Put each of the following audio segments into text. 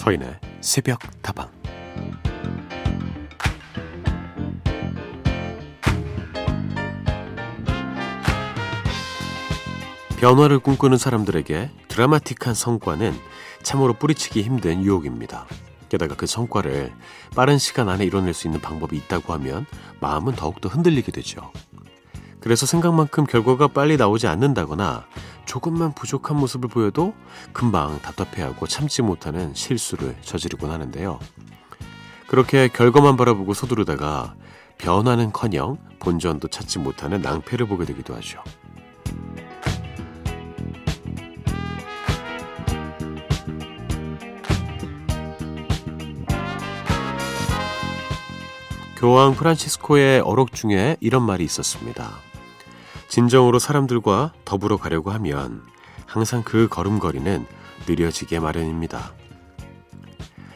서인의 새벽 다방 변화를 꿈꾸는 사람들에게 드라마틱한 성과는 참으로 뿌리치기 힘든 유혹입니다. 게다가 그 성과를 빠른 시간 안에 이뤄낼 수 있는 방법이 있다고 하면 마음은 더욱더 흔들리게 되죠. 그래서 생각만큼 결과가 빨리 나오지 않는다거나 조금만 부족한 모습을 보여도 금방 답답해하고 참지 못하는 실수를 저지르곤 하는데요. 그렇게 결과만 바라보고 서두르다가 변화는 커녕 본전도 찾지 못하는 낭패를 보게 되기도 하죠. 교황 프란치스코의 어록 중에 이런 말이 있었습니다. 진정으로 사람들과 더불어 가려고 하면 항상 그 걸음걸이는 느려지게 마련입니다.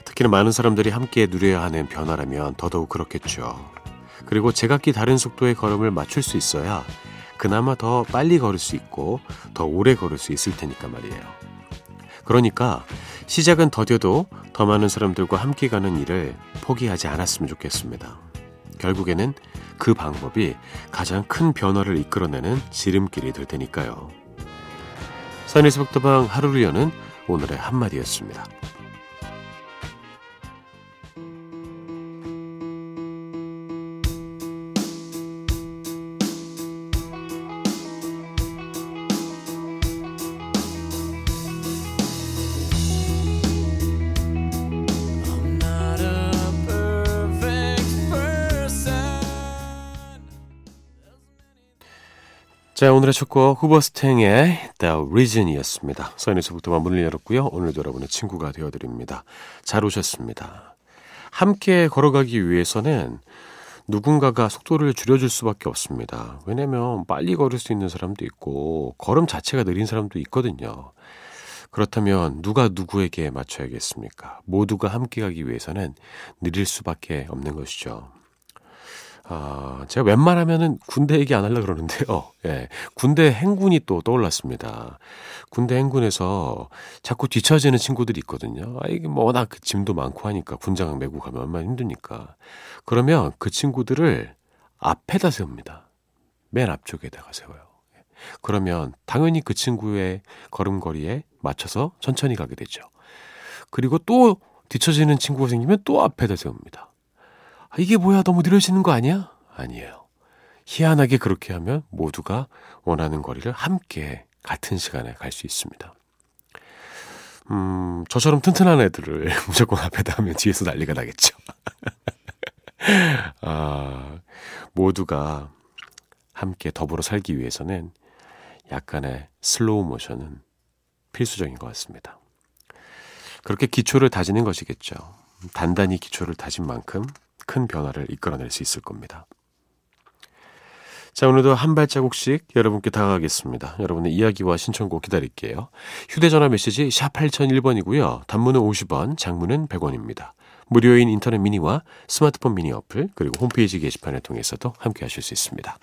특히나 많은 사람들이 함께 누려야 하는 변화라면 더더욱 그렇겠죠. 그리고 제각기 다른 속도의 걸음을 맞출 수 있어야 그나마 더 빨리 걸을 수 있고 더 오래 걸을 수 있을 테니까 말이에요. 그러니까 시작은 더뎌도 더 많은 사람들과 함께 가는 일을 포기하지 않았으면 좋겠습니다. 결국에는 그 방법이 가장 큰 변화를 이끌어내는 지름길이 될 테니까요. 산에서 북다방 하루를 여는 오늘의 한마디였습니다. 자, 오늘의 첫 곡 후버스탱의 The Reason이었습니다. 서인에서부터 문을 열었고요. 오늘도 여러분의 친구가 되어드립니다. 잘 오셨습니다. 함께 걸어가기 위해서는 누군가가 속도를 줄여줄 수밖에 없습니다. 왜냐면 빨리 걸을 수 있는 사람도 있고 걸음 자체가 느린 사람도 있거든요. 그렇다면 누가 누구에게 맞춰야겠습니까? 모두가 함께 가기 위해서는 느릴 수밖에 없는 것이죠. 아, 제가 웬만하면은 군대 얘기 안 하려고 그러는데요. 예. 군대 행군이 또 떠올랐습니다. 군대 행군에서 자꾸 뒤처지는 친구들이 있거든요. 아, 이게 뭐 워낙 그 짐도 많고 하니까 군장 메고 가면 얼마나 힘드니까. 그러면 그 친구들을 앞에다 세웁니다. 맨 앞쪽에다가 세워요. 예. 그러면 당연히 그 친구의 걸음걸이에 맞춰서 천천히 가게 되죠. 그리고 또 뒤처지는 친구가 생기면 또 앞에다 세웁니다. 아, 이게 뭐야 너무 느려지는 거 아니야? 아니에요. 희한하게 그렇게 하면 모두가 원하는 거리를 함께 같은 시간에 갈 수 있습니다. 음, 저처럼 튼튼한 애들을 무조건 앞에다 하면 뒤에서 난리가 나겠죠. 아, 모두가 함께 더불어 살기 위해서는 약간의 슬로우 모션은 필수적인 것 같습니다. 그렇게 기초를 다지는 것이겠죠. 단단히 기초를 다진 만큼 큰 변화를 이끌어낼 수 있을 겁니다. 자, 오늘도 한 발자국씩 여러분께 다가가겠습니다. 여러분의 이야기와 신청곡 기다릴게요. 휴대전화 메시지 샵 8001번이고요. 단문은 50원, 장문은 100원입니다. 무료인 인터넷 미니와 스마트폰 미니 어플, 그리고 홈페이지 게시판을 통해서도 함께 하실 수 있습니다.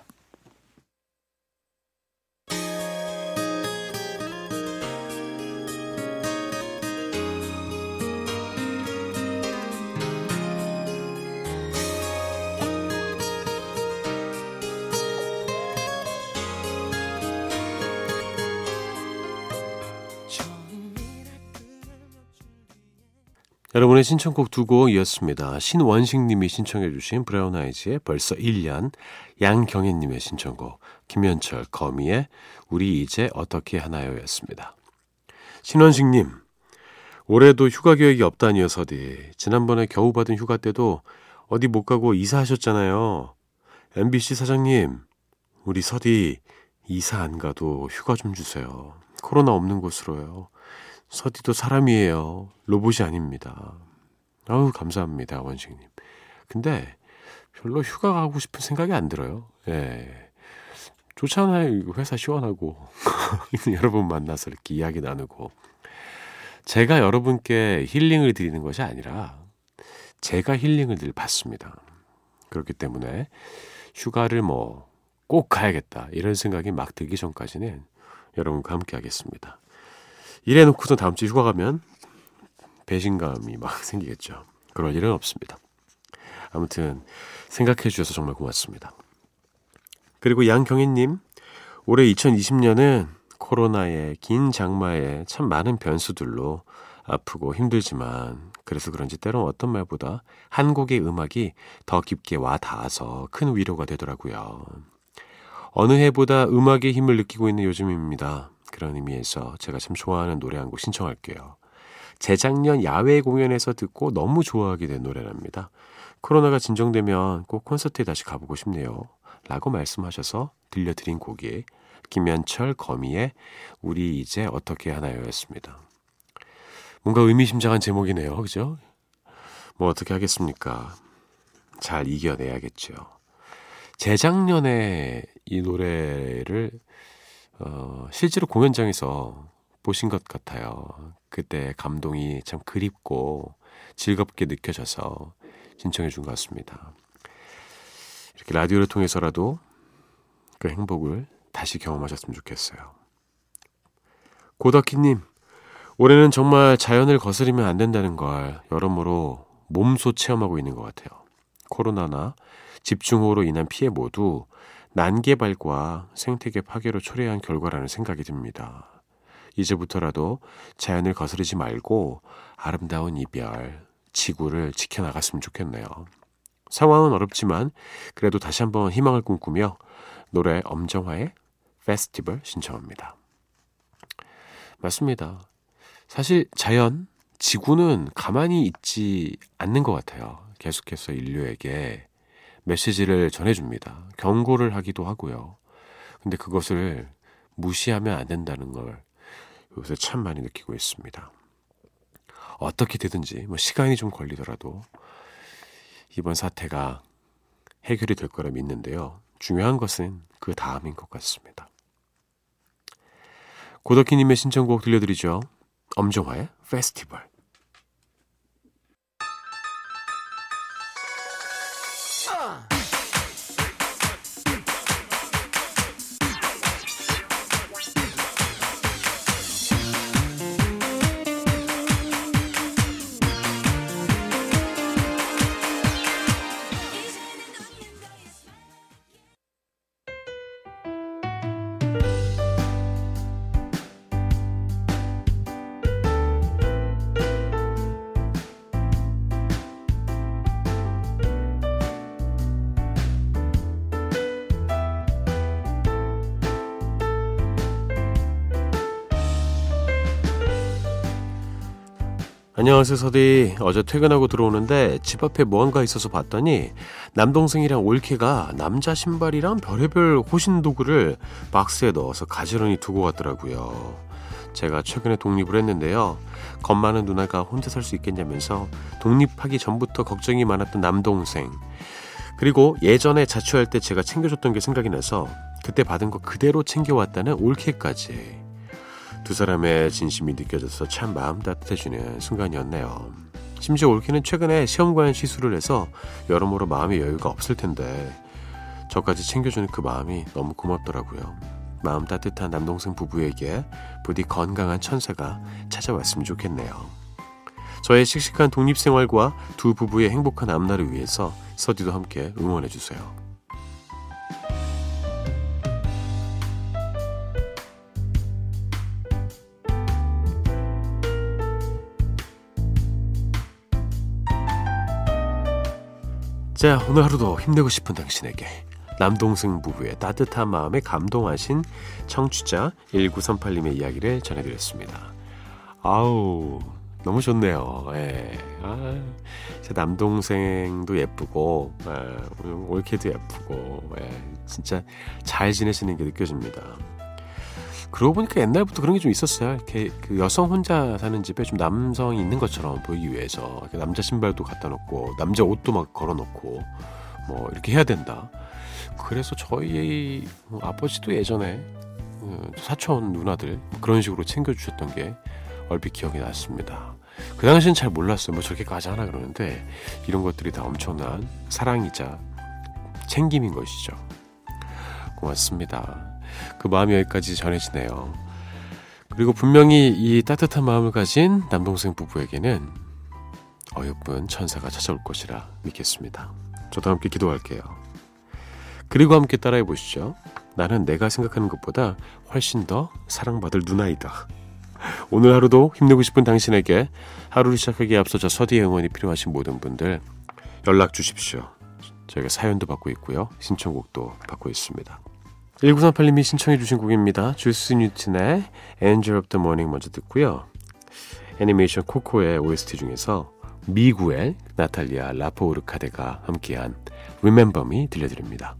여러분의 신청곡 두 곡이었습니다. 신원식님이 신청해주신 브라운 아이즈의 벌써 1년, 양경혜님의 신청곡, 김현철, 거미의 우리 이제 어떻게 하나요? 였습니다. 신원식님, 올해도 휴가 계획이 없다니요, 서디. 지난번에 겨우 받은 휴가 때도 어디 못 가고 이사하셨잖아요. MBC 사장님, 우리 서디 이사 안 가도 휴가 좀 주세요. 코로나 없는 곳으로요. 서디도 사람이에요. 로봇이 아닙니다. 아우, 감사합니다, 원식님. 근데 별로 휴가 가고 싶은 생각이 안 들어요. 예. 좋잖아요. 회사 시원하고. 여러분 만나서 이렇게 이야기 나누고. 제가 여러분께 힐링을 드리는 것이 아니라 제가 힐링을 늘 받습니다. 그렇기 때문에 휴가를 뭐 꼭 가야겠다. 이런 생각이 막 들기 전까지는 여러분과 함께 하겠습니다. 이래놓고서 다음 주 휴가 가면 배신감이 막 생기겠죠. 그럴 일은 없습니다. 아무튼 생각해 주셔서 정말 고맙습니다. 그리고 양경희님, 올해 2020년은 코로나의 긴 장마에 참 많은 변수들로 아프고 힘들지만 그래서 그런지 때론 어떤 말보다 한국의 음악이 더 깊게 와 닿아서 큰 위로가 되더라고요. 어느 해보다 음악의 힘을 느끼고 있는 요즘입니다. 그런 의미에서 제가 참 좋아하는 노래 한 곡 신청할게요. 재작년 야외 공연에서 듣고 너무 좋아하게 된 노래랍니다. 코로나가 진정되면 꼭 콘서트에 다시 가보고 싶네요. 라고 말씀하셔서 들려드린 곡이 김현철 거미의 우리 이제 어떻게 하나요? 였습니다. 뭔가 의미심장한 제목이네요. 그죠? 뭐 어떻게 하겠습니까? 잘 이겨내야겠죠. 재작년에 이 노래를 어, 실제로 공연장에서 보신 것 같아요. 그때 감동이 참 그립고 즐겁게 느껴져서 신청해 준 것 같습니다. 이렇게 라디오를 통해서라도 그 행복을 다시 경험하셨으면 좋겠어요. 고덕희님, 올해는 정말 자연을 거스르면 안 된다는 걸 여러모로 몸소 체험하고 있는 것 같아요. 코로나나 집중호우로 인한 피해 모두 난개발과 생태계 파괴로 초래한 결과라는 생각이 듭니다. 이제부터라도 자연을 거스르지 말고 아름다운 이별, 지구를 지켜나갔으면 좋겠네요. 상황은 어렵지만 그래도 다시 한번 희망을 꿈꾸며 노래 엄정화의 페스티벌 신청합니다. 맞습니다. 사실 자연, 지구는 가만히 있지 않는 것 같아요. 계속해서 인류에게 메시지를 전해줍니다. 경고를 하기도 하고요. 근데 그것을 무시하면 안 된다는 걸 요새 참 많이 느끼고 있습니다. 어떻게 되든지 뭐 시간이 좀 걸리더라도 이번 사태가 해결이 될 거라 믿는데요. 중요한 것은 그 다음인 것 같습니다. 고덕희님의 신청곡 들려드리죠. 엄정화의 페스티벌. 안녕하세요, 서디. 어제 퇴근하고 들어오는데 집 앞에 무언가 있어서 봤더니 남동생이랑 올케가 남자 신발이랑 별의별 호신 도구를 박스에 넣어서 가지런히 두고 갔더라고요. 제가 최근에 독립을 했는데요. 겁 많은 누나가 혼자 살 수 있겠냐면서 독립하기 전부터 걱정이 많았던 남동생. 그리고 예전에 자취할 때 제가 챙겨줬던 게 생각이 나서 그때 받은 거 그대로 챙겨왔다는 올케까지. 두 사람의 진심이 느껴져서 참 마음 따뜻해지는 순간이었네요. 심지어 올케는 최근에 시험관 시술을 해서 여러모로 마음의 여유가 없을 텐데 저까지 챙겨주는 그 마음이 너무 고맙더라고요. 마음 따뜻한 남동생 부부에게 부디 건강한 천사가 찾아왔으면 좋겠네요. 저의 씩씩한 독립생활과 두 부부의 행복한 앞날을 위해서 서디도 함께 응원해주세요. 자, 오늘 하루도 힘내고 싶은 당신에게 남동생 부부의 따뜻한 마음에 감동하신 청취자 1938님의 이야기를 전해드렸습니다. 아우, 너무 좋네요. 예. 아, 제 남동생도 예쁘고, 예, 올케도 예쁘고, 예, 진짜 잘 지내시는 게 느껴집니다. 그러고 보니까 옛날부터 그런 게 좀 있었어요. 이렇게 그 여성 혼자 사는 집에 좀 남성이 있는 것처럼 보이기 위해서 남자 신발도 갖다 놓고 남자 옷도 막 걸어 놓고 뭐 이렇게 해야 된다. 그래서 저희 뭐 아버지도 예전에 그 사촌 누나들 그런 식으로 챙겨주셨던 게 얼핏 기억이 났습니다. 그 당시엔 잘 몰랐어요. 뭐 저렇게까지 하나 그러는데 이런 것들이 다 엄청난 사랑이자 챙김인 것이죠. 고맙습니다. 그 마음이 여기까지 전해지네요. 그리고 분명히 이 따뜻한 마음을 가진 남동생 부부에게는 어여쁜 천사가 찾아올 것이라 믿겠습니다. 저도 함께 기도할게요. 그리고 함께 따라해 보시죠. 나는 내가 생각하는 것보다 훨씬 더 사랑받을 누나이다. 오늘 하루도 힘내고 싶은 당신에게 하루를 시작하기에 앞서서 서디의 응원이 필요하신 모든 분들 연락 주십시오. 저희가 사연도 받고 있고요. 신청곡도 받고 있습니다. 1938님이 신청해 주신 곡입니다. 주스 뉴튼의 Angel of the Morning 먼저 듣고요. 애니메이션 코코의 OST 중에서 미구엘, 나탈리아 라포우르카데가 함께한 Remember Me 들려드립니다.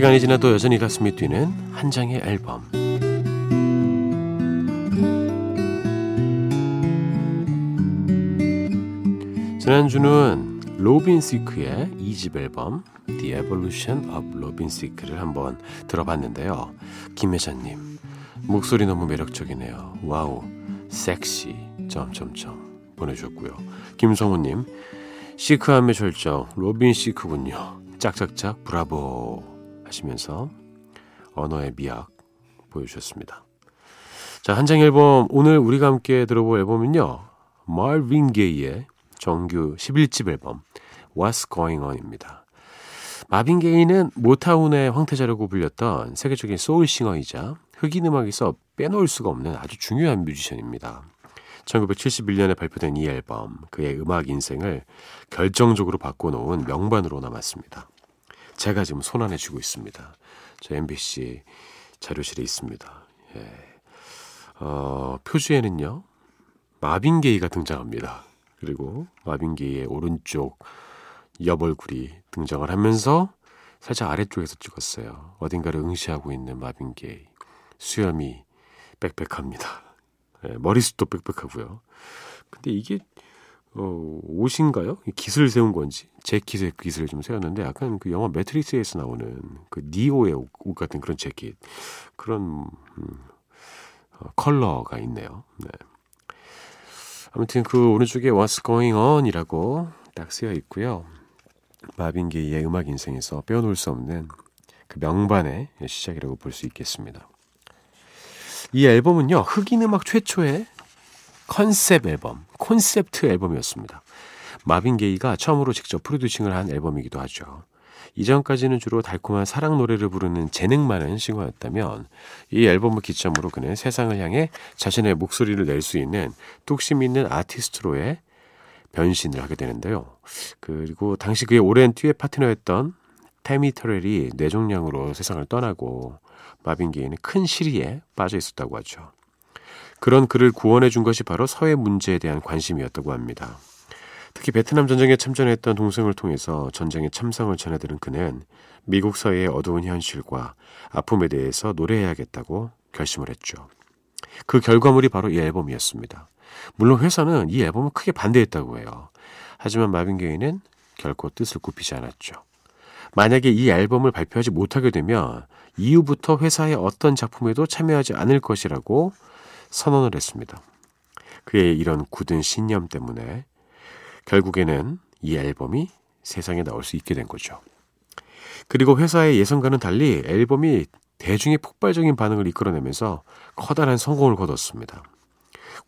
시간이 지나도 여전히 가슴이 뛰는 한 장의 앨범. 지난주는 로빈 시크의 2집 앨범 The Evolution of 로빈 시크를 한번 들어봤는데요. 김혜자님 목소리 너무 매력적이네요. 와우 섹시 점점점 보내주셨고요. 김성우님 시크함의 절정 로빈 시크군요. 짝짝짝 브라보 하시면서 언어의 미학 보여주셨습니다. 자, 한 장 앨범 오늘 우리가 함께 들어볼 앨범은요. 마빈 게이의 정규 11집 앨범 What's Going On입니다. 마빈 게이는 모타운의 황태자라고 불렸던 세계적인 soul singer이자 흑인 음악에서 빼놓을 수가 없는 아주 중요한 뮤지션입니다. 1971년에 발표된 이 앨범, 그의 음악 인생을 결정적으로 바꿔놓은 명반으로 남았습니다. 제가 지금 손안에 쥐고 있습니다. 저 MBC 자료실에 있습니다. 예. 어, 표지에는요, 마빈 게이가 등장합니다. 그리고 마빈 게이의 오른쪽 옆얼굴이 등장을 하면서 살짝 아래쪽에서 찍었어요. 어딘가를 응시하고 있는 마빈 게이. 수염이 빽빽합니다. 예, 머리숱도 빽빽하고요. 근데 이게 어, 옷인가요? 기술 세운 건지 재킷의 그 기술을 좀 세웠는데 약간 그 영화 매트릭스에서 나오는 그 니오의 옷, 옷 같은 그런 재킷 그런 음, 어, 컬러가 있네요. 네. 아무튼 그 오른쪽에 What's Going On이라고 딱 쓰여 있고요. 마빈 게이의 음악 인생에서 빼어놓을 수 없는 그 명반의 시작이라고 볼 수 있겠습니다. 이 앨범은요 흑인 음악 최초의 컨셉 앨범, 콘셉트 앨범이었습니다. 마빈 게이가 처음으로 직접 프로듀싱을 한 앨범이기도 하죠. 이전까지는 주로 달콤한 사랑 노래를 부르는 재능 많은 singer였다면 이 앨범을 기점으로 그는 세상을 향해 자신의 목소리를 낼 수 있는 뚝심 있는 아티스트로의 변신을 하게 되는데요. 그리고 당시 그의 오랜 듀엣 파트너였던 테미 터렐이 뇌종양으로 세상을 떠나고 마빈 게이는 큰 시리에 빠져 있었다고 하죠. 그런 그를 구원해 준 것이 바로 서해 문제에 대한 관심이었다고 합니다. 특히 베트남 전쟁에 참전했던 동생을 통해서 전쟁의 참상을 전해들은 그는 미국 사회의 어두운 현실과 아픔에 대해서 노래해야겠다고 결심을 했죠. 그 결과물이 바로 이 앨범이었습니다. 물론 회사는 이 앨범을 크게 반대했다고 해요. 하지만 마빈 게이는 결코 뜻을 굽히지 않았죠. 만약에 이 앨범을 발표하지 못하게 되면 이후부터 회사의 어떤 작품에도 참여하지 않을 것이라고 선언을 했습니다. 그의 이런 굳은 신념 때문에 결국에는 이 앨범이 세상에 나올 수 있게 된 거죠. 그리고 회사의 예상과는 달리 앨범이 대중의 폭발적인 반응을 이끌어내면서 커다란 성공을 거뒀습니다.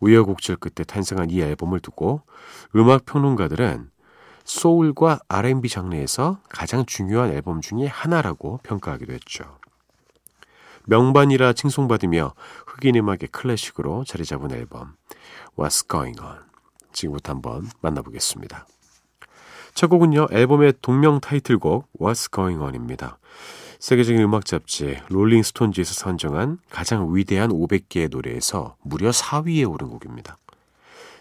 우여곡절 끝에 탄생한 이 앨범을 두고 음악 평론가들은 소울과 R&B 장르에서 가장 중요한 앨범 중의 하나라고 평가하기도 했죠. 명반이라 칭송받으며 흑인 음악의 클래식으로 자리 잡은 앨범 What's Going On 지금부터 한번 만나보겠습니다. 첫 곡은요 앨범의 동명 타이틀곡 What's Going On입니다. 세계적인 음악 잡지 롤링스톤즈에서 선정한 가장 위대한 500개의 노래에서 무려 4위에 오른 곡입니다.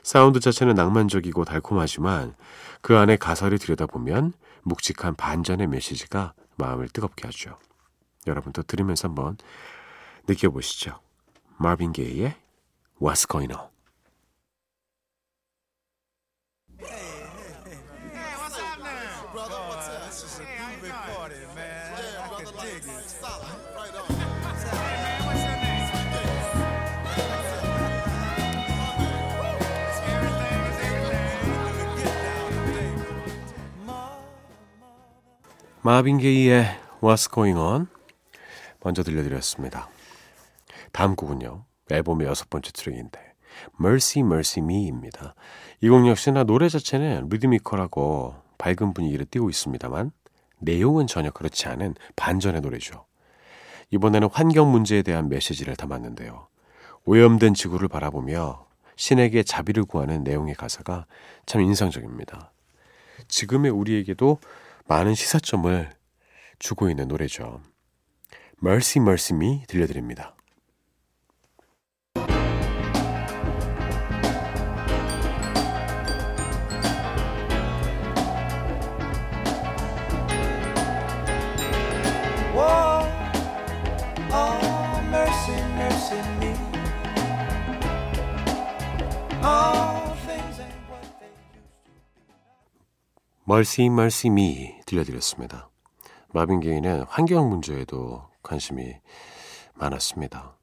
사운드 자체는 낭만적이고 달콤하지만 그 안에 가사를 들여다보면 묵직한 반전의 메시지가 마음을 뜨겁게 하죠. 여러분도 들으면서 한번 느껴보시죠. 마빈 게이의 What's Going On 마빈 게이의 What's Going On 먼저 들려드렸습니다. 다음 곡은요. 앨범의 여섯 번째 트랙인데 Mercy Mercy Me입니다. 이 곡 역시나 노래 자체는 리드미컬하고 밝은 분위기를 띄고 있습니다만 내용은 전혀 그렇지 않은 반전의 노래죠. 이번에는 환경 문제에 대한 메시지를 담았는데요. 오염된 지구를 바라보며 신에게 자비를 구하는 내용의 가사가 참 인상적입니다. 지금의 우리에게도 많은 시사점을 주고 있는 노래죠. Mercy Mercy Me 들려드립니다. Mercy Mercy Me 들려드렸습니다. 마빈 게이는 환경 문제에도 관심이 많았습니다.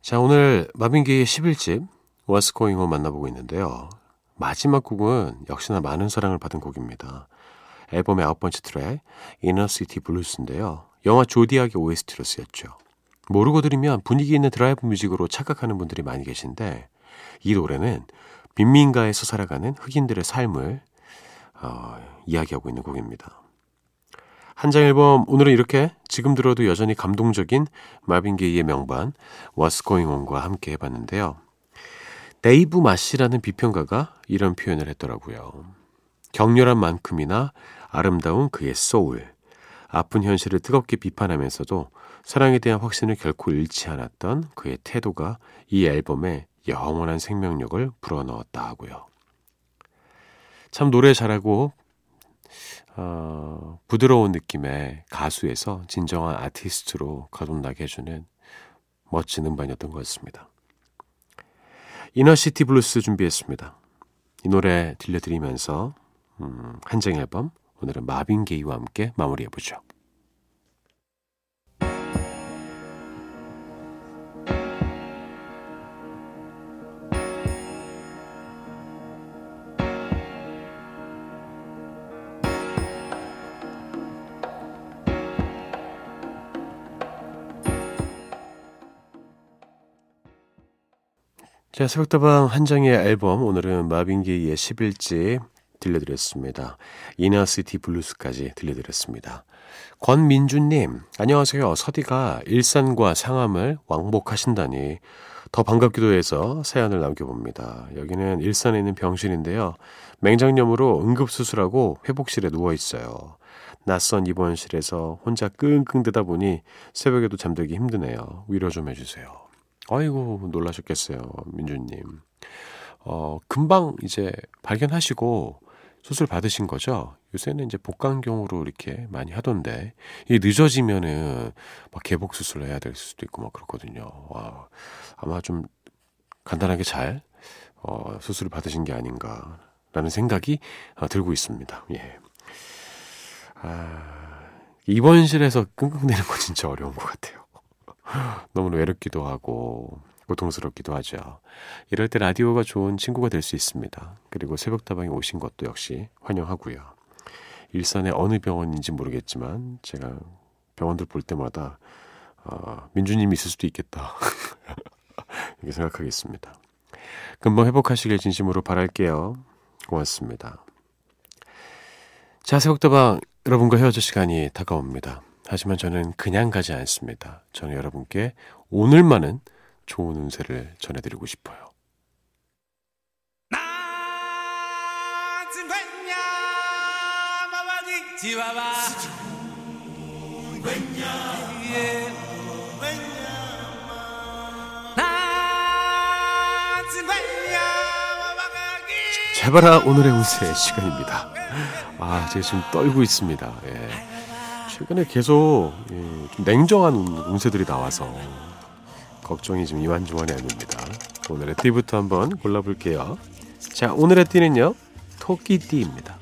자, 오늘 마빈 게이의 11집 What's Going On 만나보고 있는데요. 마지막 곡은 역시나 많은 사랑을 받은 곡입니다. 앨범의 아홉 번째 트랙 Inner City Blues인데요. 영화 조디악의 OST로 쓰였죠. 모르고 들으면 분위기 있는 drive music으로 착각하는 분들이 많이 계신데 이 노래는 빈민가에서 살아가는 흑인들의 삶을 어, 이야기하고 있는 곡입니다. 한 장 앨범 오늘은 이렇게 지금 들어도 여전히 감동적인 마빈 게이의 명반 What's Going On과 함께 해봤는데요. 데이브 마시라는 비평가가 이런 표현을 했더라고요. 격렬한 만큼이나 아름다운 그의 소울, 아픈 현실을 뜨겁게 비판하면서도 사랑에 대한 확신을 결코 잃지 않았던 그의 태도가 이 앨범에 영원한 생명력을 불어넣었다 하고요. 참 노래 잘하고 어, 부드러운 느낌의 가수에서 진정한 아티스트로 거듭나게 해주는 멋진 음반이었던 것 같습니다. Inner City Blues 준비했습니다. 이 노래 들려드리면서 음, 한 장 앨범 오늘은 마빈 게이와 함께 마무리해보죠. 자, 새벽다방 한 장의 앨범 오늘은 마빈 게이의 11집 들려드렸습니다. Inner City Blues까지 들려드렸습니다. 권민주님, 안녕하세요. 서디가 일산과 상암을 왕복하신다니 더 반갑기도 해서 사연을 남겨봅니다. 여기는 일산에 있는 병실인데요. 맹장염으로 응급수술하고 회복실에 누워있어요. 낯선 입원실에서 혼자 끙끙 대다 보니 새벽에도 잠들기 힘드네요. 위로 좀 해주세요. 아이고, 놀라셨겠어요. 민주님. 어, 금방 이제 발견하시고 수술 받으신 거죠? 요새는 이제 복강경으로 이렇게 많이 하던데, 이 늦어지면은 막 개복 수술을 해야 될 수도 있고 막 그렇거든요. 와, 아마 좀 간단하게 잘, 어, 수술을 받으신 게 아닌가라는 생각이 어, 들고 있습니다. 예. 아, 입원실에서 끙끙대는 거 진짜 어려운 것 같아요. 너무 외롭기도 하고 고통스럽기도 하죠. 이럴 때 라디오가 좋은 친구가 될 수 있습니다. 그리고 새벽다방에 오신 것도 역시 환영하고요. 일산의 어느 병원인지 모르겠지만 제가 병원들 볼 때마다 어, 민주님이 있을 수도 있겠다. 이렇게 생각하겠습니다. 금방 회복하시길 진심으로 바랄게요. 고맙습니다. 자, 새벽다방 여러분과 헤어질 시간이 다가옵니다. 하지만 저는 그냥 가지 않습니다. 저는 여러분께 오늘만은 좋은 운세를 전해드리고 싶어요. 제발아 오늘의 운세 시간입니다. 아 제가 지금 떨고 있습니다. 예. 최근에 계속 예, 좀 냉정한 운세들이 나와서 걱정이 좀 이완중환이 아닙니다. 오늘의 띠부터 한번 골라볼게요. 자 오늘의 띠는요 토끼띠입니다.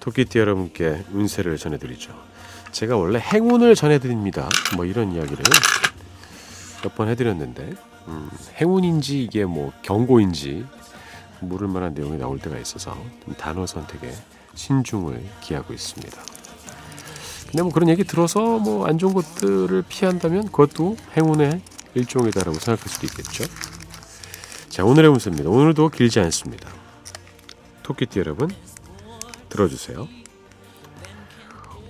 토끼띠 여러분께 운세를 전해드리죠. 제가 원래 행운을 전해드립니다. 뭐 이런 이야기를 몇 번 해드렸는데 음, 행운인지 이게 뭐 경고인지 모를 만한 내용이 나올 때가 있어서 단어 선택에 신중을 기하고 있습니다. 근데 뭐 그런 얘기 들어서 뭐 안 좋은 것들을 피한다면 그것도 행운의 일종이다라고 생각할 수도 있겠죠. 자 오늘의 운세입니다. 오늘도 길지 않습니다. 토끼띠 여러분 들어주세요.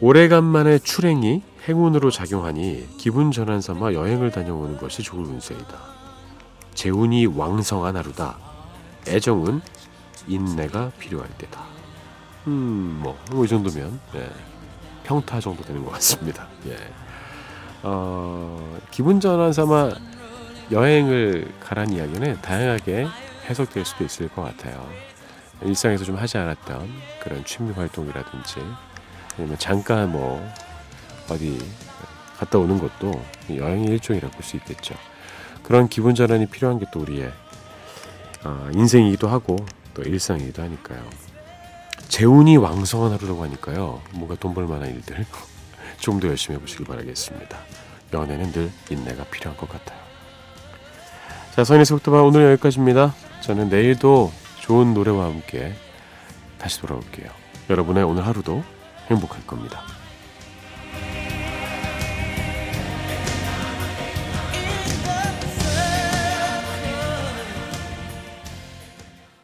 오래간만에 출행이 행운으로 작용하니 기분 전환 삼아 여행을 다녀오는 것이 좋을 운세이다. 재운이 왕성한 하루다. 애정은 인내가 필요할 때다. 음, 뭐, 뭐 이 정도면 예, 평타 정도 되는 것 같습니다. 예. 어, 기분 전환 삼아 여행을 가란 이야기는 다양하게 해석될 수도 있을 것 같아요. 일상에서 좀 하지 않았던 그런 취미 활동이라든지 아니면 잠깐 뭐 어디 갔다 오는 것도 여행의 일종이라고 볼 수 있겠죠. 그런 기분 전환이 필요한 게 또 우리의 어, 인생이기도 하고 또 일상이기도 하니까요. 재운이 왕성한 하루라고 하니까요. 뭔가 돈 벌 만한 일들 좀 더 열심히 해보시길 바라겠습니다. 연애는 늘 인내가 필요한 것 같아요. 자, 선의 속도방 오늘 여기까지입니다. 저는 내일도 좋은 노래와 함께 다시 돌아올게요. 여러분의 오늘 하루도 행복할 겁니다.